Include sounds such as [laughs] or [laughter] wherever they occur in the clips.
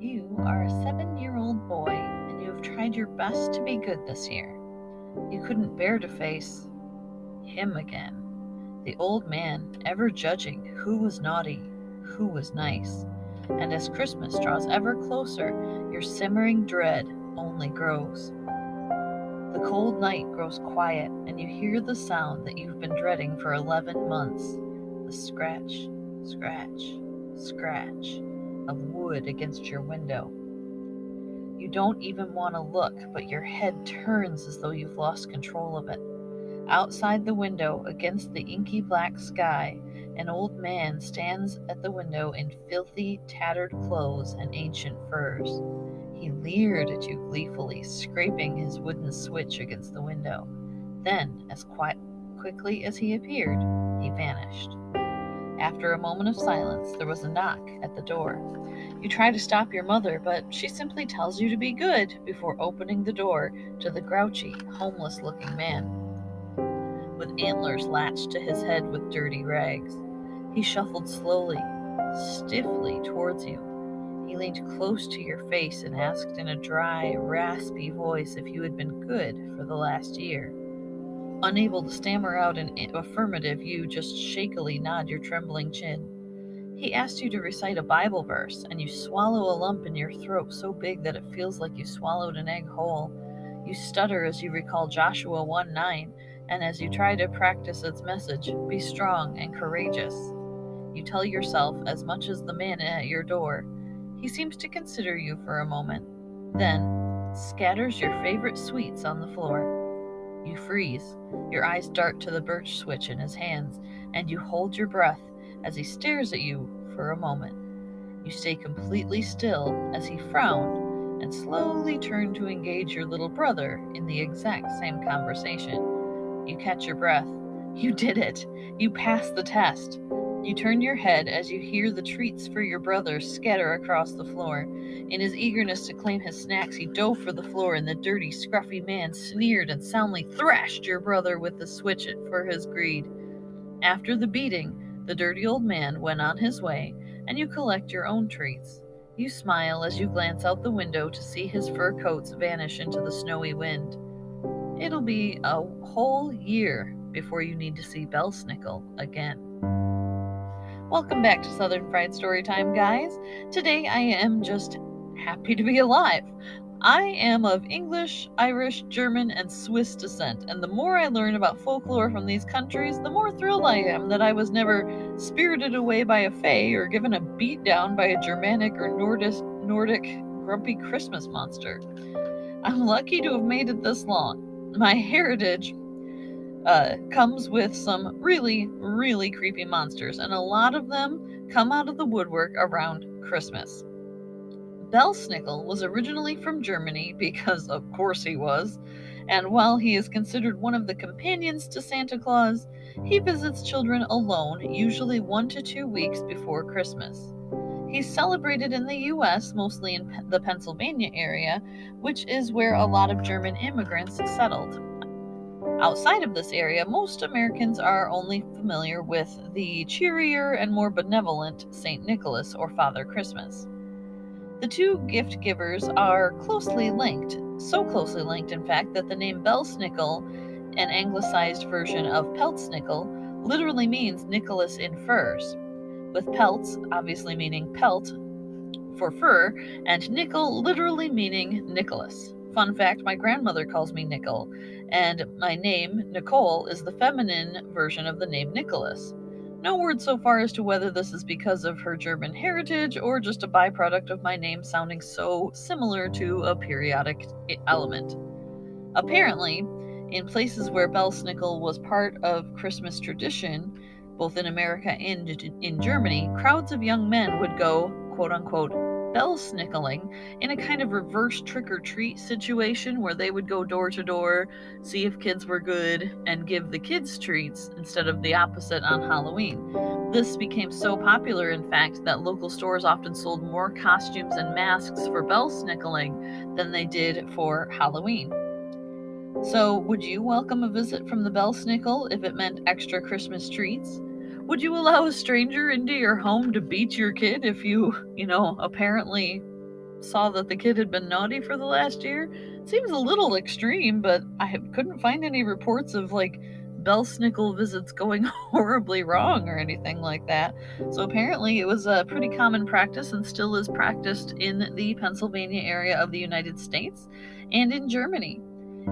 You are a seven year old boy, and you have tried your best to be good this year. You couldn't bear to face him again. The old man, ever judging who was naughty, who was nice. And as Christmas draws ever closer, your simmering dread only grows. The cold night grows quiet, and you hear the sound that you've been dreading for 11 months the scratch, scratch, scratch of wood against your window. You don't even want to look, but your head turns as though you've lost control of it. Outside the window, against the inky black sky, an old man stands at the window in filthy, tattered clothes and ancient furs. He leered at you gleefully, scraping his wooden switch against the window. Then, as quiet, quickly as he appeared, he vanished. After a moment of silence, there was a knock at the door. You try to stop your mother, but she simply tells you to be good before opening the door to the grouchy, homeless looking man with antlers latched to his head with dirty rags. He shuffled slowly, stiffly towards you. He leaned close to your face and asked in a dry, raspy voice if you had been good for the last year. Unable to stammer out an affirmative, you just shakily nod your trembling chin. He asked you to recite a Bible verse, and you swallow a lump in your throat so big that it feels like you swallowed an egg whole. You stutter as you recall Joshua 1 9 and as you try to practice its message, be strong and courageous. You tell yourself as much as the man at your door. He seems to consider you for a moment, then scatters your favorite sweets on the floor. You freeze, your eyes dart to the birch switch in his hands, and you hold your breath as he stares at you for a moment. You stay completely still as he frowned and slowly turn to engage your little brother in the exact same conversation. You catch your breath. You did it. You passed the test. You turn your head as you hear the treats for your brother scatter across the floor. In his eagerness to claim his snacks, he dove for the floor, and the dirty, scruffy man sneered and soundly thrashed your brother with the switch for his greed. After the beating, the dirty old man went on his way, and you collect your own treats. You smile as you glance out the window to see his fur coats vanish into the snowy wind. It'll be a whole year before you need to see Belsnickel again. Welcome back to Southern Fried Storytime, guys. Today I am just happy to be alive. I am of English, Irish, German, and Swiss descent, and the more I learn about folklore from these countries, the more thrilled I am that I was never spirited away by a fae or given a beat down by a Germanic or Nordic, Nordic grumpy Christmas monster. I'm lucky to have made it this long my heritage uh, comes with some really, really creepy monsters, and a lot of them come out of the woodwork around Christmas. Belsnickel was originally from Germany [laughs] because, of course, he was, and while he is considered one of the companions to Santa Claus, he visits children alone, usually one to two weeks before Christmas. He's celebrated in the US, mostly in the Pennsylvania area, which is where a lot of German immigrants settled. Outside of this area, most Americans are only familiar with the cheerier and more benevolent St. Nicholas or Father Christmas. The two gift givers are closely linked, so closely linked, in fact, that the name Belsnickel, an anglicized version of Pelznickel, literally means Nicholas in furs with pelts obviously meaning pelt for fur, and nickel literally meaning Nicholas. Fun fact my grandmother calls me Nickel, and my name, Nicole, is the feminine version of the name Nicholas. No word so far as to whether this is because of her German heritage or just a byproduct of my name sounding so similar to a periodic element. Apparently, in places where Belsnickel was part of Christmas tradition, both in America and in Germany, crowds of young men would go, quote unquote, bell snickling in a kind of reverse trick or treat situation where they would go door to door, see if kids were good, and give the kids treats instead of the opposite on Halloween. This became so popular, in fact, that local stores often sold more costumes and masks for bell snickling than they did for Halloween. So, would you welcome a visit from the Belsnickel if it meant extra Christmas treats? Would you allow a stranger into your home to beat your kid if you, you know, apparently saw that the kid had been naughty for the last year? Seems a little extreme, but I couldn't find any reports of like Belsnickel visits going [laughs] horribly wrong or anything like that. So apparently it was a pretty common practice and still is practiced in the Pennsylvania area of the United States and in Germany.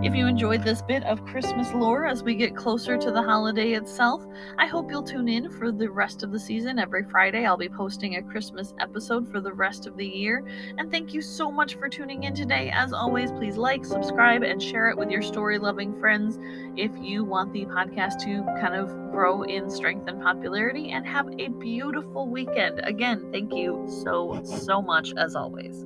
If you enjoyed this bit of Christmas lore as we get closer to the holiday itself, I hope you'll tune in for the rest of the season. Every Friday, I'll be posting a Christmas episode for the rest of the year. And thank you so much for tuning in today. As always, please like, subscribe, and share it with your story loving friends if you want the podcast to kind of grow in strength and popularity. And have a beautiful weekend. Again, thank you so, so much as always.